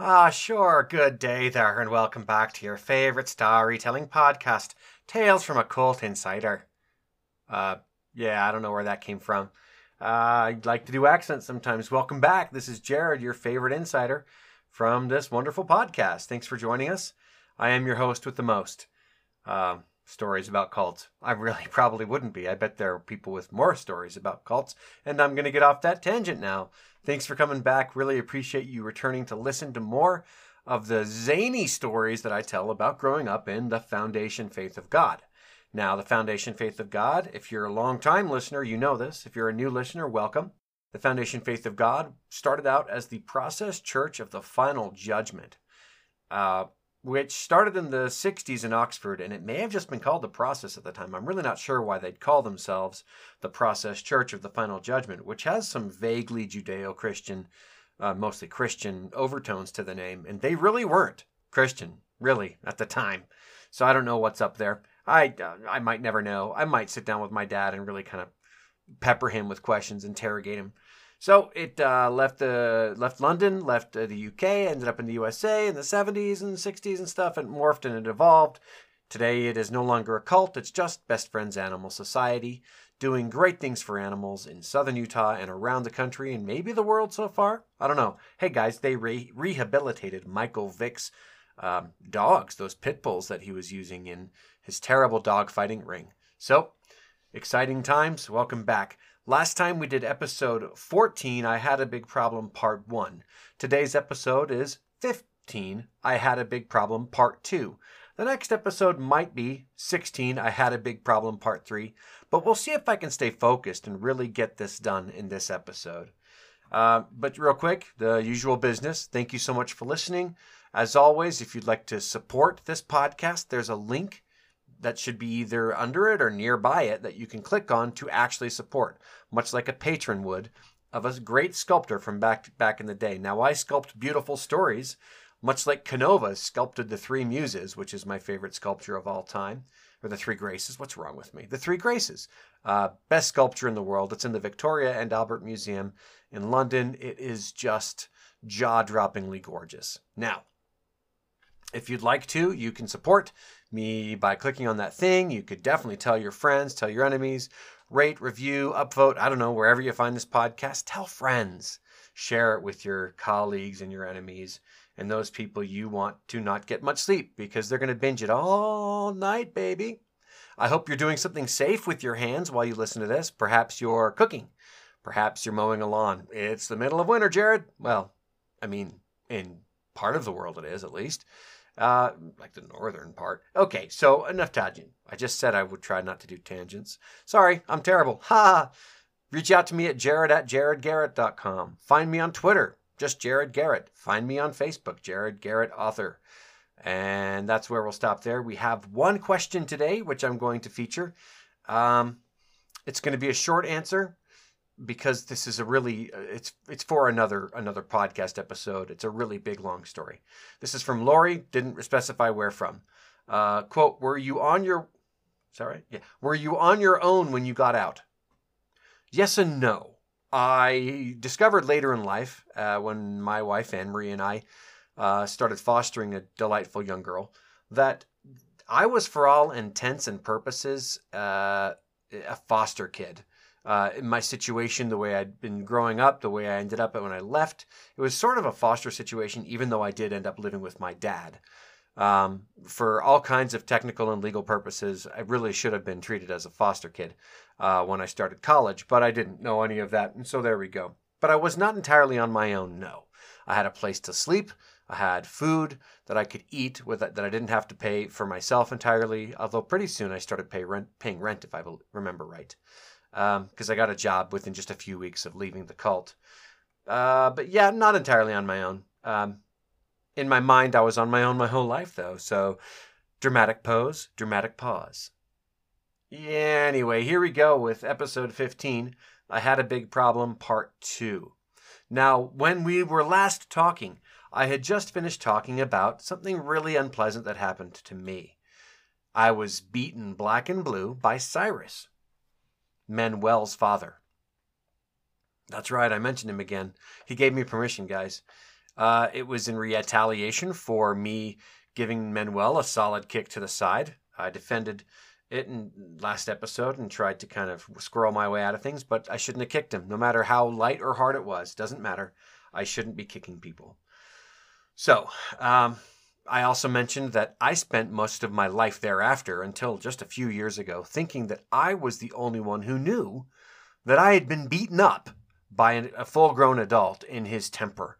Ah, sure. Good day there, and welcome back to your favorite storytelling podcast, Tales from a Cult Insider. Uh, yeah, I don't know where that came from. Uh, I'd like to do accents sometimes. Welcome back. This is Jared, your favorite insider from this wonderful podcast. Thanks for joining us. I am your host with the most uh, stories about cults. I really probably wouldn't be. I bet there are people with more stories about cults, and I'm going to get off that tangent now. Thanks for coming back. Really appreciate you returning to listen to more of the zany stories that I tell about growing up in the Foundation Faith of God. Now, the Foundation Faith of God, if you're a long-time listener, you know this. If you're a new listener, welcome. The Foundation Faith of God started out as the Process Church of the Final Judgment, uh, which started in the 60s in Oxford, and it may have just been called the Process at the time. I'm really not sure why they'd call themselves the Process Church of the Final Judgment, which has some vaguely Judeo Christian, uh, mostly Christian overtones to the name, and they really weren't Christian, really, at the time. So I don't know what's up there. I, uh, I might never know. I might sit down with my dad and really kind of pepper him with questions, interrogate him. So it uh, left the left London, left uh, the UK, ended up in the USA in the 70s and 60s and stuff, and morphed and it evolved. Today it is no longer a cult; it's just Best Friends Animal Society, doing great things for animals in southern Utah and around the country and maybe the world so far. I don't know. Hey guys, they re- rehabilitated Michael Vick's um, dogs, those pit bulls that he was using in his terrible dog fighting ring. So Exciting times. Welcome back. Last time we did episode 14, I Had a Big Problem Part 1. Today's episode is 15, I Had a Big Problem Part 2. The next episode might be 16, I Had a Big Problem Part 3, but we'll see if I can stay focused and really get this done in this episode. Uh, but real quick, the usual business. Thank you so much for listening. As always, if you'd like to support this podcast, there's a link that should be either under it or nearby it that you can click on to actually support, much like a patron would of a great sculptor from back back in the day. Now I sculpt beautiful stories, much like Canova sculpted the Three Muses, which is my favorite sculpture of all time, or the Three Graces. What's wrong with me? The Three Graces, uh, best sculpture in the world. It's in the Victoria and Albert Museum in London. It is just jaw-droppingly gorgeous. Now, if you'd like to, you can support me by clicking on that thing. You could definitely tell your friends, tell your enemies, rate, review, upvote, I don't know, wherever you find this podcast. Tell friends. Share it with your colleagues and your enemies and those people you want to not get much sleep because they're going to binge it all night, baby. I hope you're doing something safe with your hands while you listen to this. Perhaps you're cooking. Perhaps you're mowing a lawn. It's the middle of winter, Jared. Well, I mean, in part of the world it is, at least uh, like the northern part. Okay, so enough tangent. I just said I would try not to do tangents. Sorry, I'm terrible. Ha! Reach out to me at jared at jaredgarrett.com. Find me on Twitter, just Jared Garrett. Find me on Facebook, Jared Garrett Author. And that's where we'll stop there. We have one question today, which I'm going to feature. Um, it's going to be a short answer because this is a really uh, it's it's for another another podcast episode. It's a really big long story. This is from Lori. Didn't specify where from. Uh, quote: Were you on your sorry yeah Were you on your own when you got out? Yes and no. I discovered later in life uh, when my wife Anne Marie and I uh, started fostering a delightful young girl that I was for all intents and purposes uh, a foster kid uh, in my situation, the way I'd been growing up, the way I ended up when I left. It was sort of a foster situation, even though I did end up living with my dad. Um, for all kinds of technical and legal purposes, I really should have been treated as a foster kid uh, when I started college, but I didn't know any of that, and so there we go. But I was not entirely on my own, no. I had a place to sleep. I had food that I could eat with that I didn't have to pay for myself entirely. Although pretty soon I started pay rent, paying rent, if I remember right because um, I got a job within just a few weeks of leaving the cult. Uh, but yeah, not entirely on my own. Um, in my mind, I was on my own my whole life, though. So, dramatic pose, dramatic pause. Yeah, anyway, here we go with episode 15. I had a big problem, part two. Now, when we were last talking, I had just finished talking about something really unpleasant that happened to me. I was beaten black and blue by Cyrus, Manuel's father. That's right, I mentioned him again. He gave me permission, guys. Uh, it was in retaliation for me giving Manuel a solid kick to the side. I defended it in last episode and tried to kind of squirrel my way out of things, but I shouldn't have kicked him, no matter how light or hard it was. Doesn't matter. I shouldn't be kicking people. So, um, I also mentioned that I spent most of my life thereafter until just a few years ago thinking that I was the only one who knew that I had been beaten up by a full grown adult in his temper.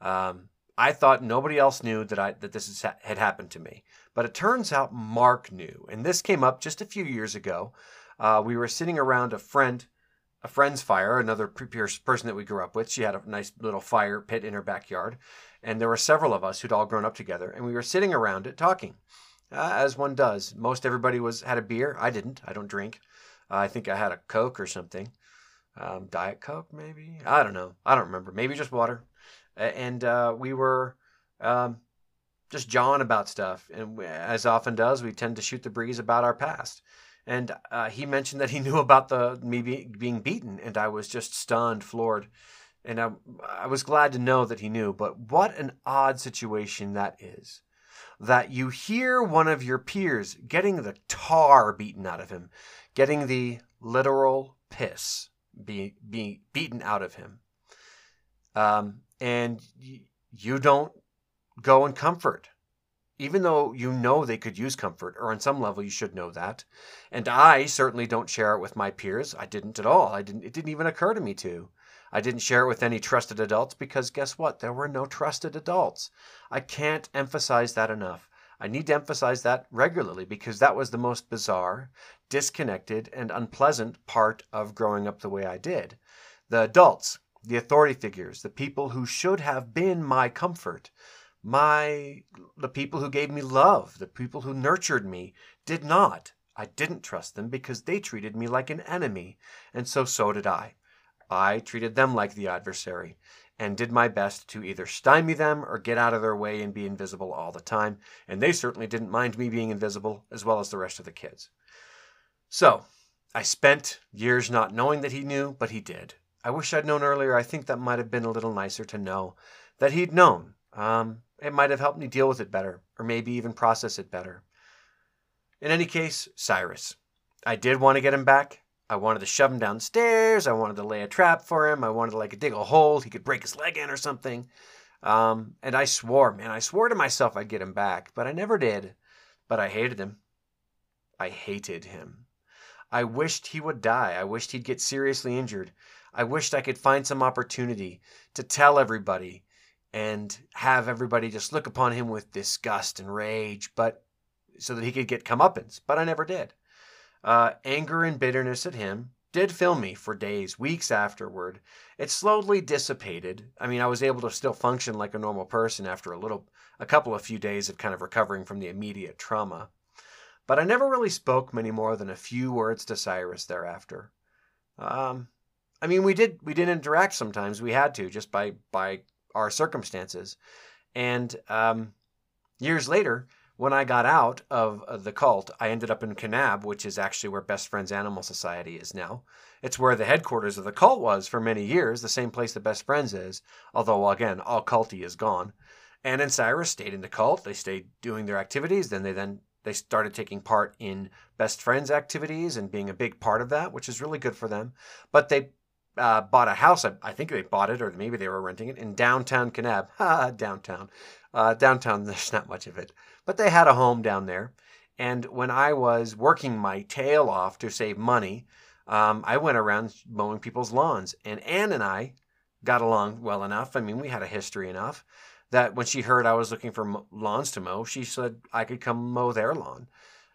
Um, I thought nobody else knew that I that this had happened to me, but it turns out Mark knew, and this came up just a few years ago. Uh, we were sitting around a friend, a friend's fire, another person that we grew up with. She had a nice little fire pit in her backyard, and there were several of us who'd all grown up together, and we were sitting around it talking, uh, as one does. Most everybody was had a beer. I didn't. I don't drink. Uh, I think I had a Coke or something, um, Diet Coke maybe. I don't know. I don't remember. Maybe just water and uh, we were um, just jawing about stuff. And as often does, we tend to shoot the breeze about our past. And uh, he mentioned that he knew about the me be, being beaten, and I was just stunned, floored. And I, I was glad to know that he knew. But what an odd situation that is. That you hear one of your peers getting the tar beaten out of him, getting the literal piss being be beaten out of him. Um, and you don't go and comfort even though you know they could use comfort, or on some level you should know that. And I certainly don't share it with my peers. I didn't at all. I didn't it didn't even occur to me to. I didn't share it with any trusted adults because guess what? There were no trusted adults. I can't emphasize that enough. I need to emphasize that regularly because that was the most bizarre, disconnected, and unpleasant part of growing up the way I did. The adults the authority figures, the people who should have been my comfort, my the people who gave me love, the people who nurtured me, did not. I didn't trust them because they treated me like an enemy, and so so did I. I treated them like the adversary and did my best to either stymie them or get out of their way and be invisible all the time, and they certainly didn't mind me being invisible as well as the rest of the kids. So, I spent years not knowing that he knew, but he did. I wish I'd known earlier. I think that might have been a little nicer to know that he'd known. Um, it might have helped me deal with it better, or maybe even process it better. In any case, Cyrus. I did want to get him back. I wanted to shove him downstairs. I wanted to lay a trap for him. I wanted to like dig a hole he could break his leg in or something. Um, and I swore, man, I swore to myself I'd get him back, but I never did. But I hated him. I hated him. I wished he would die. I wished he'd get seriously injured. I wished I could find some opportunity to tell everybody and have everybody just look upon him with disgust and rage, but so that he could get comeuppance. But I never did. Uh, anger and bitterness at him did fill me for days, weeks afterward. It slowly dissipated. I mean, I was able to still function like a normal person after a little, a couple of few days of kind of recovering from the immediate trauma. But I never really spoke many more than a few words to Cyrus thereafter. Um, I mean, we did we did interact sometimes. We had to just by by our circumstances, and um, years later, when I got out of, the cult, I ended up in Kanab, which is actually where Best Friends Animal Society is now. It's where the headquarters of the cult was for many years, the same place that Best Friends is, although again, all culty is gone. And then Cyrus stayed in the cult. They stayed doing their activities. Then they then they started taking part in best friends activities and being a big part of that, which is really good for them. But they uh, bought a house. I, I, think they bought it, or maybe they were renting it in downtown Kanab. Downtown. Uh, downtown, there's not much of it, but they had a home down there. And when I was working my tail off to save money, um, I went around mowing people's lawns. And Anne and I got along well enough. I mean, we had a history enough that when she heard I was looking for lawns to mow, she said I could come mow their lawn.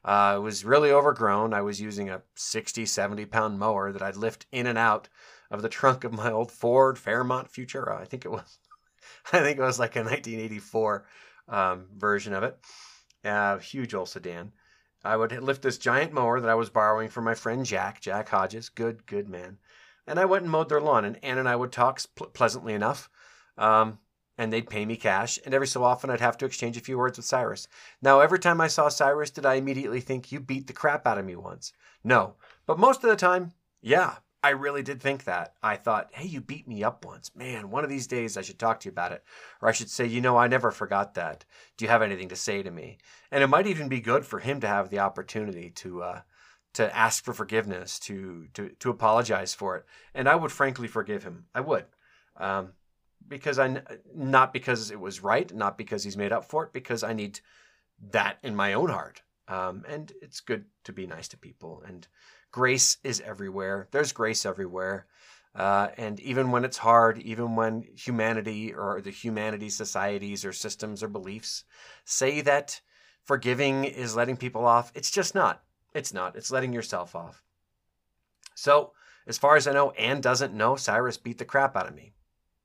Uh, it was really overgrown. I was using a 60, 70 pound mower that I'd lift in and out of the trunk of my old Ford Fairmont Futura. I think it was, I think it was like a 1984 um, version of it. Uh, huge old sedan. I would lift this giant mower that I was borrowing from my friend Jack, Jack Hodges, good, good man. And I went and mowed their lawn, and Anne and I would talk pleasantly enough. Um, and they'd pay me cash, and every so often I'd have to exchange a few words with Cyrus. Now, every time I saw Cyrus, did I immediately think, you beat the crap out of me once? No. But most of the time, yeah, I really did think that. I thought, hey, you beat me up once. Man, one of these days I should talk to you about it. Or I should say, you know, I never forgot that. Do you have anything to say to me? And it might even be good for him to have the opportunity to uh, to ask for forgiveness, to to to apologize for it. And I would frankly forgive him. I would. Um, because I not because it was right, not because he's made up for it, because I need that in my own heart. Um, and it's good to be nice to people and grace is everywhere. There's grace everywhere. Uh, and even when it's hard, even when humanity or the humanity societies or systems or beliefs say that forgiving is letting people off, it's just not. It's not. It's letting yourself off. So, as far as I know, Anne doesn't know Cyrus beat the crap out of me.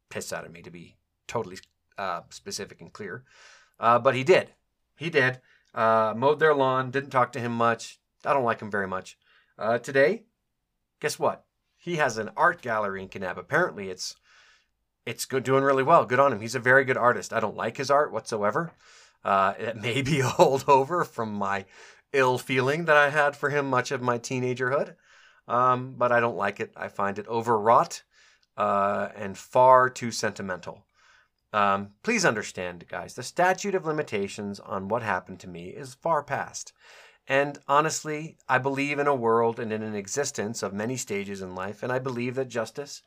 Piss out of me, to be totally uh, specific and clear. Uh, but he did. He did. Uh, mowed their lawn, didn't talk to him much. I don't like him very much. Uh, today, guess what? He has an art gallery in Kanab. Apparently, it's it's good, doing really well. Good on him. He's a very good artist. I don't like his art whatsoever. Uh, it may be a holdover from my ill feeling that I had for him much of my teenagerhood, um, but I don't like it. I find it overwrought uh, and far too sentimental. Um, please understand, guys, the statute of limitations on what happened to me is far past. And honestly, I believe in a world and in an existence of many stages in life, and I believe that justice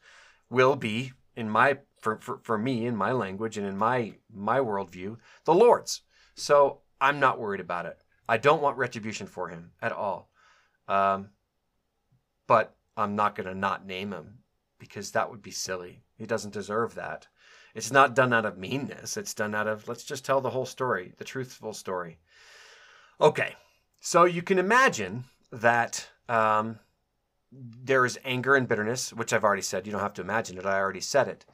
will be, in my for, for, for me, in my language and in my my worldview, the Lord's. So I'm not worried about it. I don't want retribution for him at all. Um, but I'm not going to not name him because that would be silly. He doesn't deserve that. It's not done out of meanness. It's done out of let's just tell the whole story, the truthful story. Okay, so you can imagine that um, there is anger and bitterness, which I've already said. You don't have to imagine it. I already said it.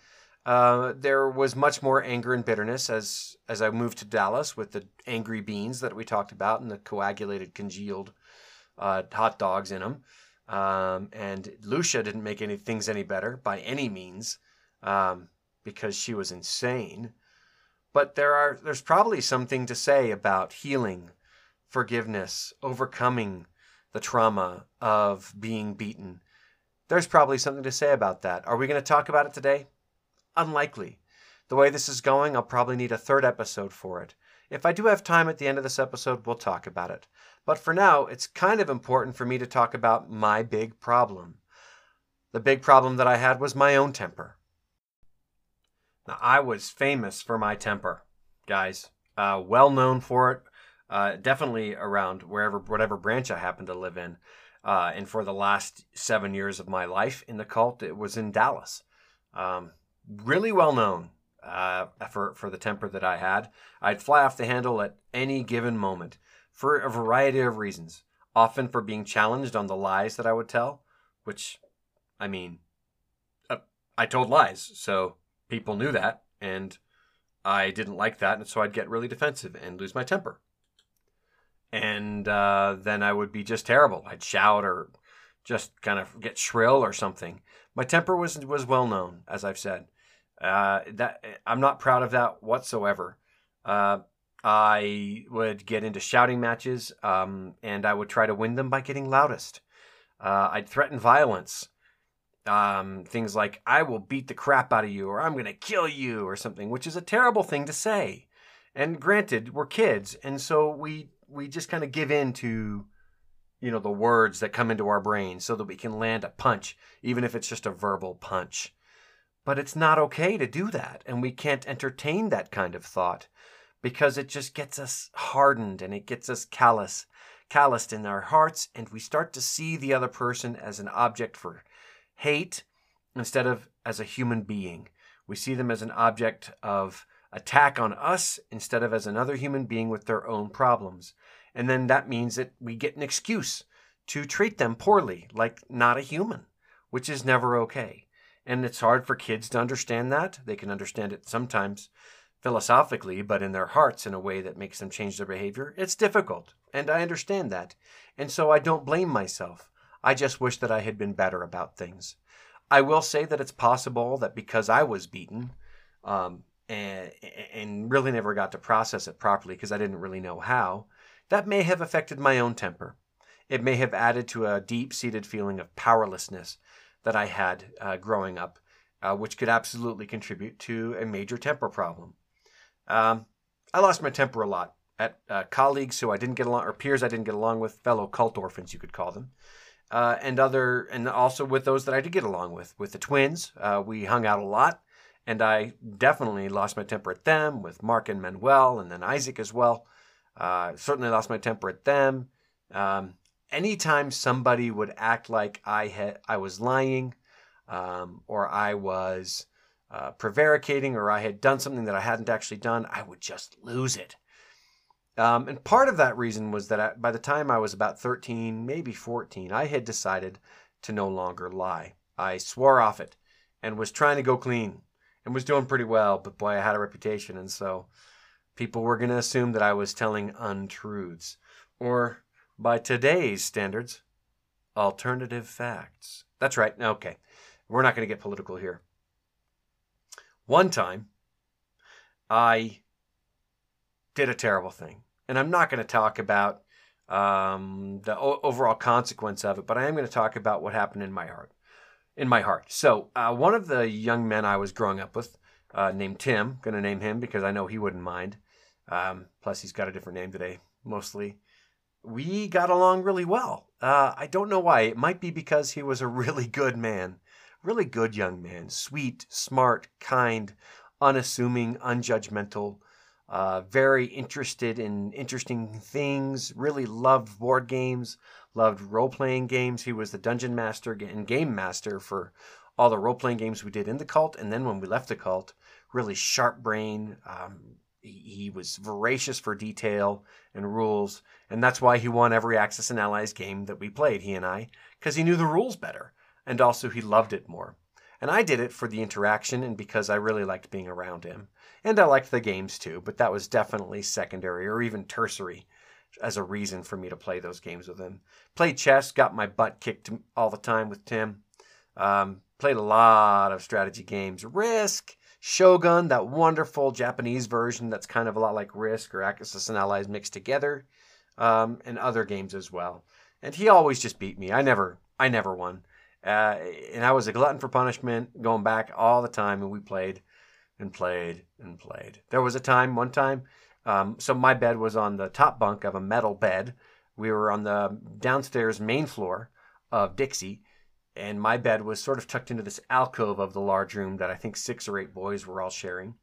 Uh, there was much more anger and bitterness as as I moved to Dallas with the angry beans that we talked about and the coagulated, congealed uh, hot dogs in them. Um, and Lucia didn't make any things any better by any means um, because she was insane. But there are there's probably something to say about healing forgiveness, overcoming the trauma of being beaten. There's probably something to say about that. Are we going to talk about it today? Unlikely. The way this is going, I'll probably need a third episode for it. If I do have time at the end of this episode, we'll talk about it. But for now, it's kind of important for me to talk about my big problem. The big problem that I had was my own temper. Now, I was famous for my temper, guys. Uh, well known for it uh, definitely around wherever, whatever branch I happen to live in. Uh, and for the last seven years of my life in the cult, it was in Dallas. Um, really well known uh, for for the temper that I had. I'd fly off the handle at any given moment for a variety of reasons. Often for being challenged on the lies that I would tell, which, I mean, uh, I told lies, so people knew that, and I didn't like that, and so I'd get really defensive and lose my temper and uh, then I would be just terrible. I'd shout or just kind of get shrill or something. My temper was was well known, as I've said. Uh, that I'm not proud of that whatsoever. Uh, I would get into shouting matches, um, and I would try to win them by getting loudest. Uh, I'd threaten violence. Um, things like "I will beat the crap out of you" or "I'm going to kill you" or something, which is a terrible thing to say. And granted, we're kids, and so we we just kind of give in to you know the words that come into our brain so that we can land a punch even if it's just a verbal punch. But it's not okay to do that and we can't entertain that kind of thought because it just gets us hardened and it gets us callous calloused in our hearts and we start to see the other person as an object for hate instead of as a human being. We see them as an object of attack on us instead of as another human being with their own problems. And then that means that we get an excuse to treat them poorly, like not a human, which is never okay. And it's hard for kids to understand that. They can understand it sometimes philosophically, but in their hearts in a way that makes them change their behavior. It's difficult, and I understand that. And so I don't blame myself. I just wish that I had been better about things. I will say that it's possible that because I was beaten, um, and, and really never got to process it properly because I didn't really know how, that may have affected my own temper. It may have added to a deep seated feeling of powerlessness that I had uh, growing up, uh, which could absolutely contribute to a major temper problem. Um, I lost my temper a lot at uh, colleagues who I didn't get along, or peers I didn't get along with, fellow cult orphans, you could call them, uh, and other, and also with those that I did get along with. With the twins, uh, we hung out a lot, and I definitely lost my temper at them, with Mark and Manuel, and then Isaac as well. Uh, certainly lost my temper at them. Um, anytime somebody would act like I had, I was lying, um, or I was uh, prevaricating or I had done something that I hadn't actually done, I would just lose it. Um, and part of that reason was that I, by the time I was about 13, maybe 14, I had decided to no longer lie. I swore off it and was trying to go clean and was doing pretty well, but boy, I had a reputation. And so people were going to assume that I was telling untruths or, by today's standards, alternative facts. That's right. Okay. We're not going to get political here. One time, I did a terrible thing. And I'm not going to talk about um, the o- overall consequence of it, but I am going to talk about what happened in my heart. In my heart. So, uh, one of the young men I was growing up with, uh, named Tim, to name him because I know he wouldn't mind. Um, plus, he's got a different name today, mostly. We got along really well. Uh, I don't know why. It might be because he was a really good man really good young man, sweet, smart, kind, unassuming, unjudgmental, uh, very interested in interesting things, really loved board games, loved role playing games. He was the dungeon master and game master for all the role playing games we did in the cult. And then when we left the cult, really sharp brain. Um, he was voracious for detail and rules. And that's why he won every Axis and Allies game that we played, he and I, because he knew the rules better and also he loved it more. And I did it for the interaction and because I really liked being around him. And I liked the games too, but that was definitely secondary or even tertiary as a reason for me to play those games with him. Played chess, got my butt kicked all the time with Tim. Um, played a lot of strategy games. Risk, Shogun, that wonderful Japanese version that's kind of a lot like Risk or Axis and Allies mixed together, um, and other games as well. And he always just beat me. I never, I never won. Uh, and I was a glutton for punishment, going back all the time, and we played and played and played. There was a time, one time, um, so my bed was on the top bunk of a metal bed. We were on the downstairs main floor of Dixie, and my bed was sort of tucked into this alcove of the large room that I think six or eight boys were all sharing.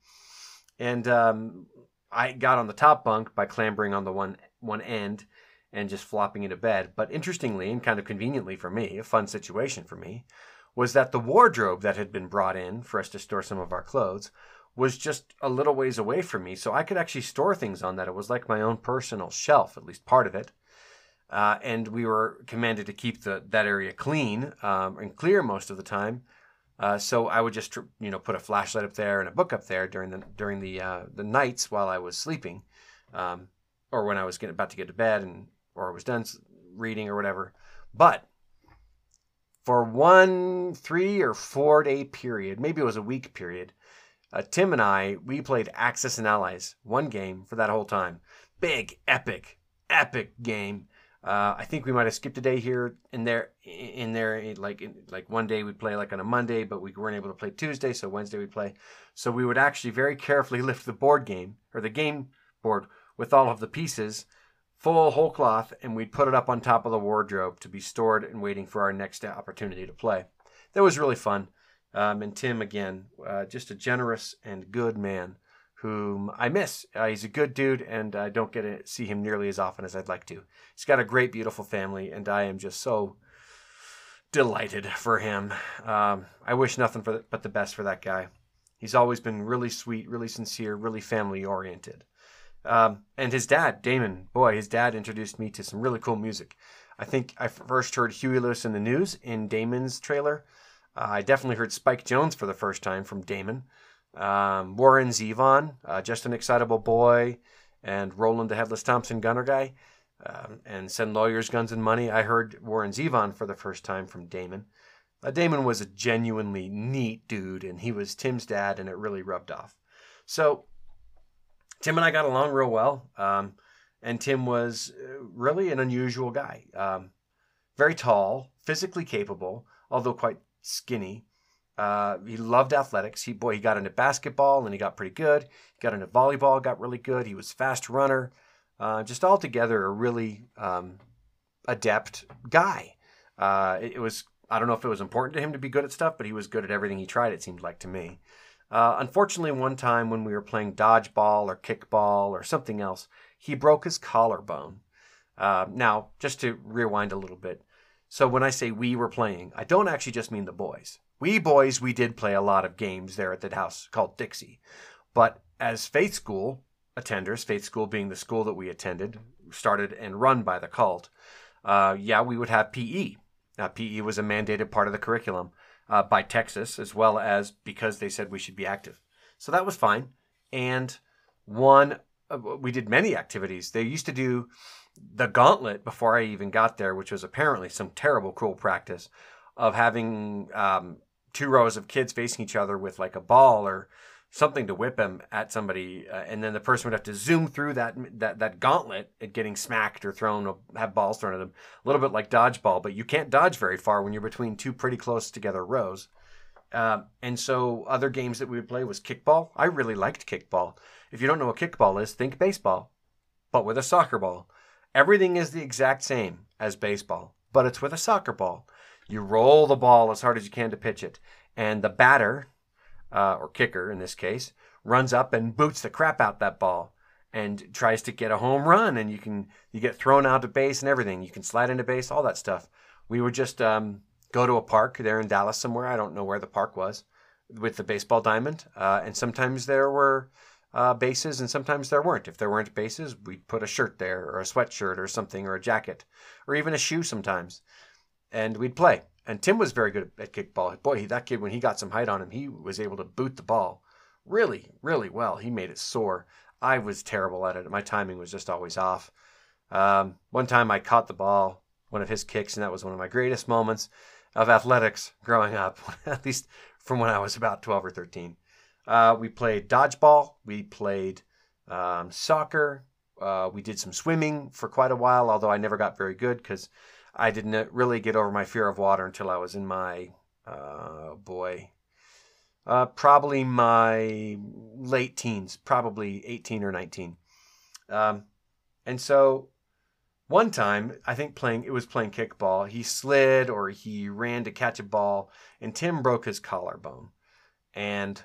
And um, I got on the top bunk by clambering on the one one end and just flopping into bed. But interestingly and kind of conveniently for me, a fun situation for me, was that the wardrobe that had been brought in for us to store some of our clothes was just a little ways away from me. So I could actually store things on that. It was like my own personal shelf, at least part of it. Uh, and we were commanded to keep the, that area clean um, and clear most of the time. Uh, so I would just, you know, put a flashlight up there and a book up there during the during the uh, the nights while I was sleeping, um, or when I was getting, about to get to bed, and or was done reading or whatever. But for one three or four day period, maybe it was a week period, uh, Tim and I, we played Axis and Allies, one game for that whole time. Big, epic, epic game. Uh, I think we might have skipped a day here and there. In there, like in, like one day we'd play like on a Monday, but we weren't able to play Tuesday, so Wednesday we'd play. So we would actually very carefully lift the board game or the game board with all of the pieces full whole cloth, and we'd put it up on top of the wardrobe to be stored and waiting for our next opportunity to play. That was really fun. Um, and Tim, again, uh, just a generous and good man whom I miss. Uh, he's a good dude, and I don't get to see him nearly as often as I'd like to. He's got a great, beautiful family, and I am just so delighted for him. Um, I wish nothing the, but the best for that guy. He's always been really sweet, really sincere, really family oriented. Um, and his dad, Damon, boy, his dad introduced me to some really cool music. I think I first heard Huey Lewis and the News in Damon's trailer. Uh, I definitely heard Spike Jones for the first time from Damon. Um, Warren Zevon, uh, Just an Excitable Boy, and Roland the Headless Thompson Gunner Guy, um, and Send Lawyers, Guns, and Money. I heard Warren Zevon for the first time from Damon. Uh, Damon was a genuinely neat dude, and he was Tim's dad, and it really rubbed off. So Tim and I got along real well. Um, and Tim was uh, really an unusual guy. Um, very tall, physically capable, although quite skinny. Uh, he loved athletics. He boy, he got into basketball and he got pretty good. He got into volleyball, got really good. He was fast runner. Uh, just altogether a really um, adept guy. Uh, it, it, was I don't know if it was important to him to be good at stuff, but he was good at everything he tried. It seemed like to me. Uh, unfortunately, one time when we were playing dodgeball or kickball or something else, he broke his collarbone. Uh, now, just to rewind a little bit, so when I say we were playing, I don't actually just mean the boys. We boys, we did play a lot of games there at the house called Dixie. But as faith school attenders, faith school being the school that we attended, started and run by the cult, uh, yeah, we would have PE. Now, PE was a mandated part of the curriculum uh, by Texas, as well as because they said we should be active. So that was fine. And one, uh, we did many activities. They used to do the gauntlet before I even got there, which was apparently some terrible, cruel practice of having um, two rows of kids facing each other with like a ball or something to whip him at somebody, uh, and then the person would have to zoom through that that that gauntlet at getting smacked or thrown, or have balls thrown at them. A little bit like dodgeball, but you can't dodge very far when you're between two pretty close together rows. Uh, and so other games that we would play was kickball. I really liked kickball. If you don't know what kickball is, think baseball, but with a soccer ball. Everything is the exact same as baseball, but it's with a soccer ball. You roll the ball as hard as you can to pitch it, and the batter, uh, or kicker in this case, runs up and boots the crap out that ball and tries to get a home run. And you can you get thrown out to base and everything. You can slide into base, all that stuff. We would just um, go to a park there in Dallas somewhere. I don't know where the park was with the baseball diamond, uh, and sometimes there were uh, bases, and sometimes there weren't. If there weren't bases, we'd put a shirt there, or a sweatshirt, or something, or a jacket, or even a shoe sometimes, and we'd play. And Tim was very good at kickball. Boy, that kid, when he got some height on him, he was able to boot the ball really, really well. He made it soar. I was terrible at it. My timing was just always off. Um, one time I caught the ball, one of his kicks, and that was one of my greatest moments of athletics growing up, at least from when I was about 12 or 13. Uh, we played dodgeball. We played um, soccer. Uh, we did some swimming for quite a while, although I never got very good because I didn't really get over my fear of water until I was in my, uh, boy, uh, probably my late teens, probably 18 or 19. Um, and so one time, I think playing, it was playing kickball, he slid or he ran to catch a ball and Tim broke his collarbone. And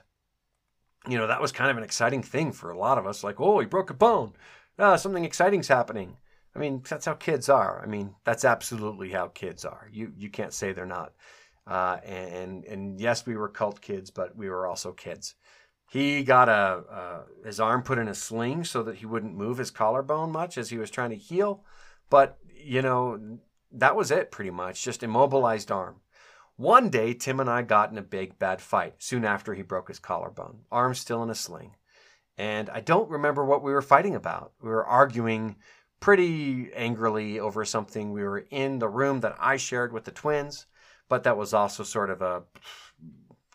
you know, that was kind of an exciting thing for a lot of us. Like, oh, he broke a bone. Ah, something exciting's happening. I mean, that's how kids are. I mean, that's absolutely how kids are. You you can't say they're not. Uh, and and yes, we were cult kids, but we were also kids. He got a uh, his arm put in a sling so that he wouldn't move his collarbone much as he was trying to heal. But you know, that was it pretty much. Just immobilized arm. One day, Tim and I got in a big, bad fight soon after he broke his collarbone, arm still in a sling. And I don't remember what we were fighting about. We were arguing pretty angrily over something. We were in the room that I shared with the twins, but that was also sort of a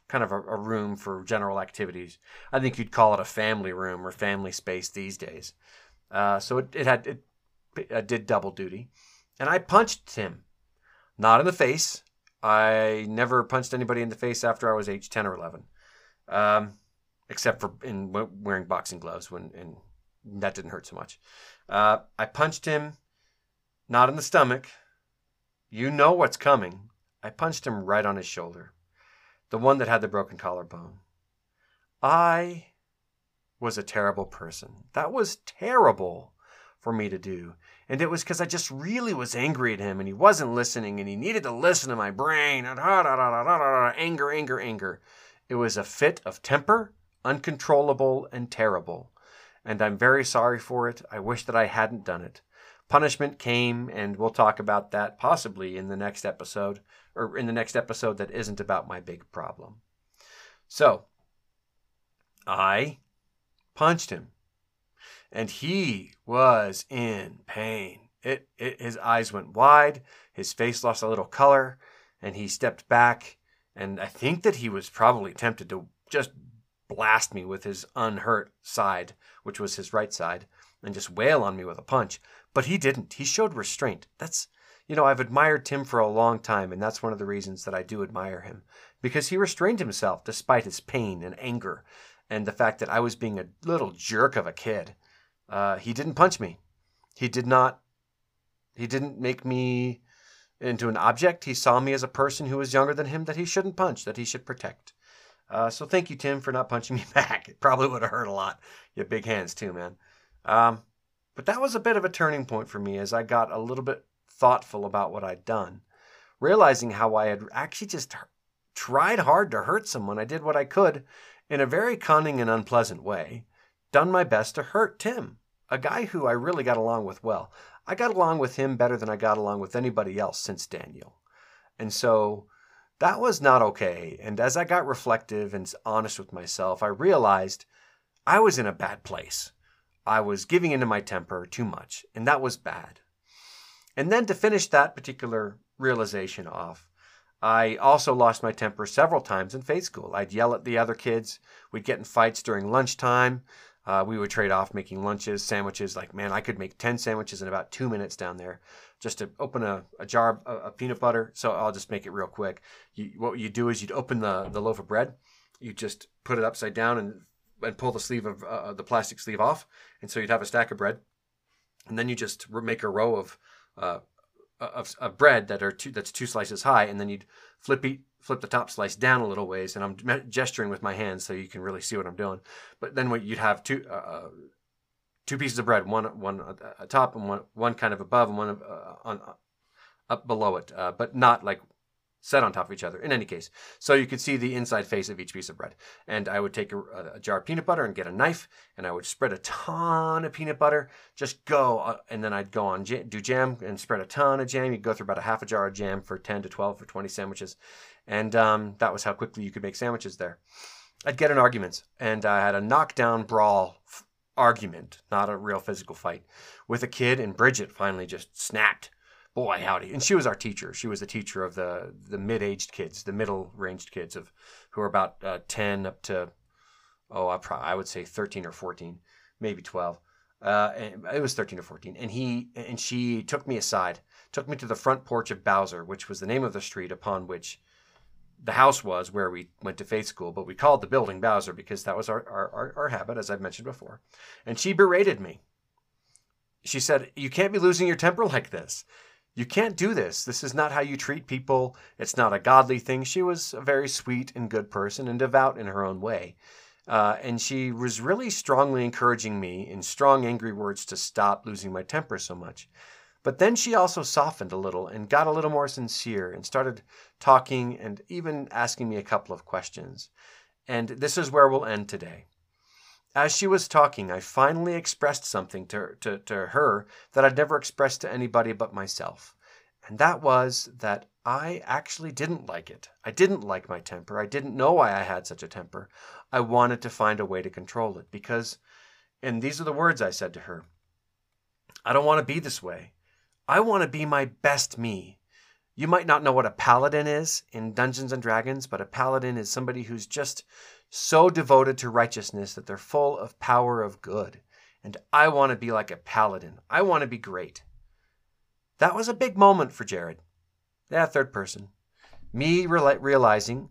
kind of a, a room for general activities. I think you'd call it a family room or family space these days. Uh, so it, it had it, it did double duty, and I punched him, not in the face, I never punched anybody in the face after I was age 10 or 11, um, except for in wearing boxing gloves when and that didn't hurt so much. Uh, I punched him not in the stomach. You know what's coming. I punched him right on his shoulder, the one that had the broken collarbone. I was a terrible person. That was terrible for me to do. And it was because I just really was angry at him and he wasn't listening and he needed to listen to my brain. Anger, anger, anger. It was a fit of temper, uncontrollable and terrible. And I'm very sorry for it. I wish that I hadn't done it. Punishment came, and we'll talk about that possibly in the next episode, or in the next episode that isn't about my big problem. So, I punched him and he was in pain. It, it, his eyes went wide, his face lost a little color, and he stepped back. And I think that he was probably tempted to just blast me with his unhurt side, which was his right side, and just wail on me with a punch. But he didn't. He showed restraint. That's, you know, I've admired Tim for a long time, and that's one of the reasons that I do admire him because he restrained himself despite his pain and anger and the fact that I was being a little jerk of a kid. Uh, he didn't punch me. He did not. He didn't make me into an object. He saw me as a person who was younger than him that he shouldn't punch, that he should protect. Uh, so thank you, Tim, for not punching me back. It probably would have hurt a lot. You have big hands too, man. Um, but that was a bit of a turning point for me as I got a little bit thoughtful about what I'd done, realizing how I had actually just tried hard to hurt someone. I did what I could in a very cunning and unpleasant way, done my best to hurt Tim, a guy who I really got along with well. I got along with him better than I got along with anybody else since Daniel. And so that was not okay. And as I got reflective and honest with myself, I realized I was in a bad place. I was giving into my temper too much, and that was bad. And then to finish that particular realization off, I also lost my temper several times in faith school. I'd yell at the other kids. We'd get in fights during lunchtime. Uh, we would trade off making lunches, sandwiches. Like, man, I could make 10 sandwiches in about two minutes down there just to open a, a jar of a peanut butter. So I'll just make it real quick. You, what you do is you'd open the, the loaf of bread, you just put it upside down and, and pull the sleeve of uh, the plastic sleeve off. And so you'd have a stack of bread. And then you just make a row of uh, of, of bread that are two, that's two slices high, and then you'd flip eat, flip the top slice down a little ways, and I'm gesturing with my hands so you can really see what I'm doing. But then what you'd have two uh, uh two pieces of bread, one one atop and one one kind of above and one uh, on uh, up below it, uh, but not like set on top of each other. In any case, so you could see the inside face of each piece of bread. And I would take a, a jar of peanut butter and get a knife, and I would spread a ton of peanut butter. Just go, uh, and then I'd go on do jam and spread a ton of jam. You'd go through about a half a jar of jam for 10 to 12 or 20 sandwiches, and um, that was how quickly you could make sandwiches there. I'd get in arguments, and I had a knockdown brawl f- argument, not a real physical fight, with a kid, and Bridget finally just snapped. Boy howdy. And she was our teacher. She was the teacher of the the mid-aged kids the middle ranged kids of who are about uh, 10 up to oh I, pro- I would say 13 or 14 maybe 12 uh, it was 13 or 14 and he and she took me aside took me to the front porch of bowser which was the name of the street upon which the house was where we went to faith school but we called the building bowser because that was our, our, our, our habit as i've mentioned before and she berated me she said you can't be losing your temper like this you can't do this. This is not how you treat people. It's not a godly thing. She was a very sweet and good person and devout in her own way. Uh, and she was really strongly encouraging me in strong, angry words to stop losing my temper so much. But then she also softened a little and got a little more sincere and started talking and even asking me a couple of questions. And this is where we'll end today. As she was talking, I finally expressed something to, to, to her that I'd never expressed to anybody but myself. And that was that I actually didn't like it. I didn't like my temper. I didn't know why I had such a temper. I wanted to find a way to control it because, and these are the words I said to her I don't want to be this way. I want to be my best me. You might not know what a paladin is in Dungeons and Dragons, but a paladin is somebody who's just so devoted to righteousness that they're full of power of good. And I want to be like a paladin. I want to be great. That was a big moment for Jared. Yeah, third person. Me realizing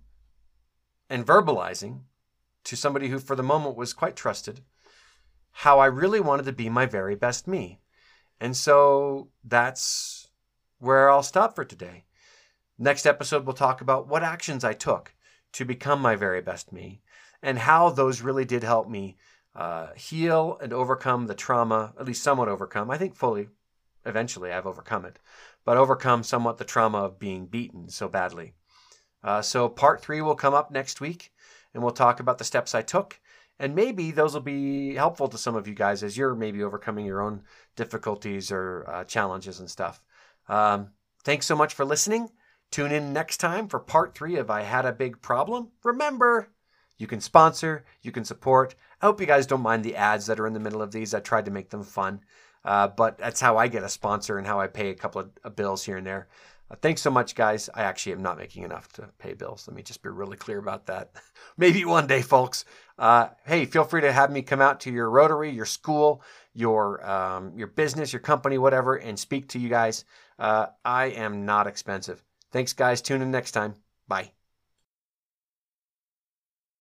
and verbalizing to somebody who, for the moment, was quite trusted, how I really wanted to be my very best me. And so that's where I'll stop for today. Next episode, we'll talk about what actions I took to become my very best me and how those really did help me uh, heal and overcome the trauma, at least somewhat overcome. I think fully, eventually, I've overcome it, but overcome somewhat the trauma of being beaten so badly. Uh, so, part three will come up next week, and we'll talk about the steps I took. And maybe those will be helpful to some of you guys as you're maybe overcoming your own difficulties or uh, challenges and stuff. Um, thanks so much for listening. Tune in next time for part three of I Had a Big Problem. Remember, you can sponsor, you can support. I hope you guys don't mind the ads that are in the middle of these. I tried to make them fun, uh, but that's how I get a sponsor and how I pay a couple of uh, bills here and there. Uh, thanks so much, guys. I actually am not making enough to pay bills. Let me just be really clear about that. Maybe one day, folks. Uh, hey, feel free to have me come out to your Rotary, your school, your um, your business, your company, whatever, and speak to you guys. Uh, I am not expensive. Thanks, guys. Tune in next time. Bye.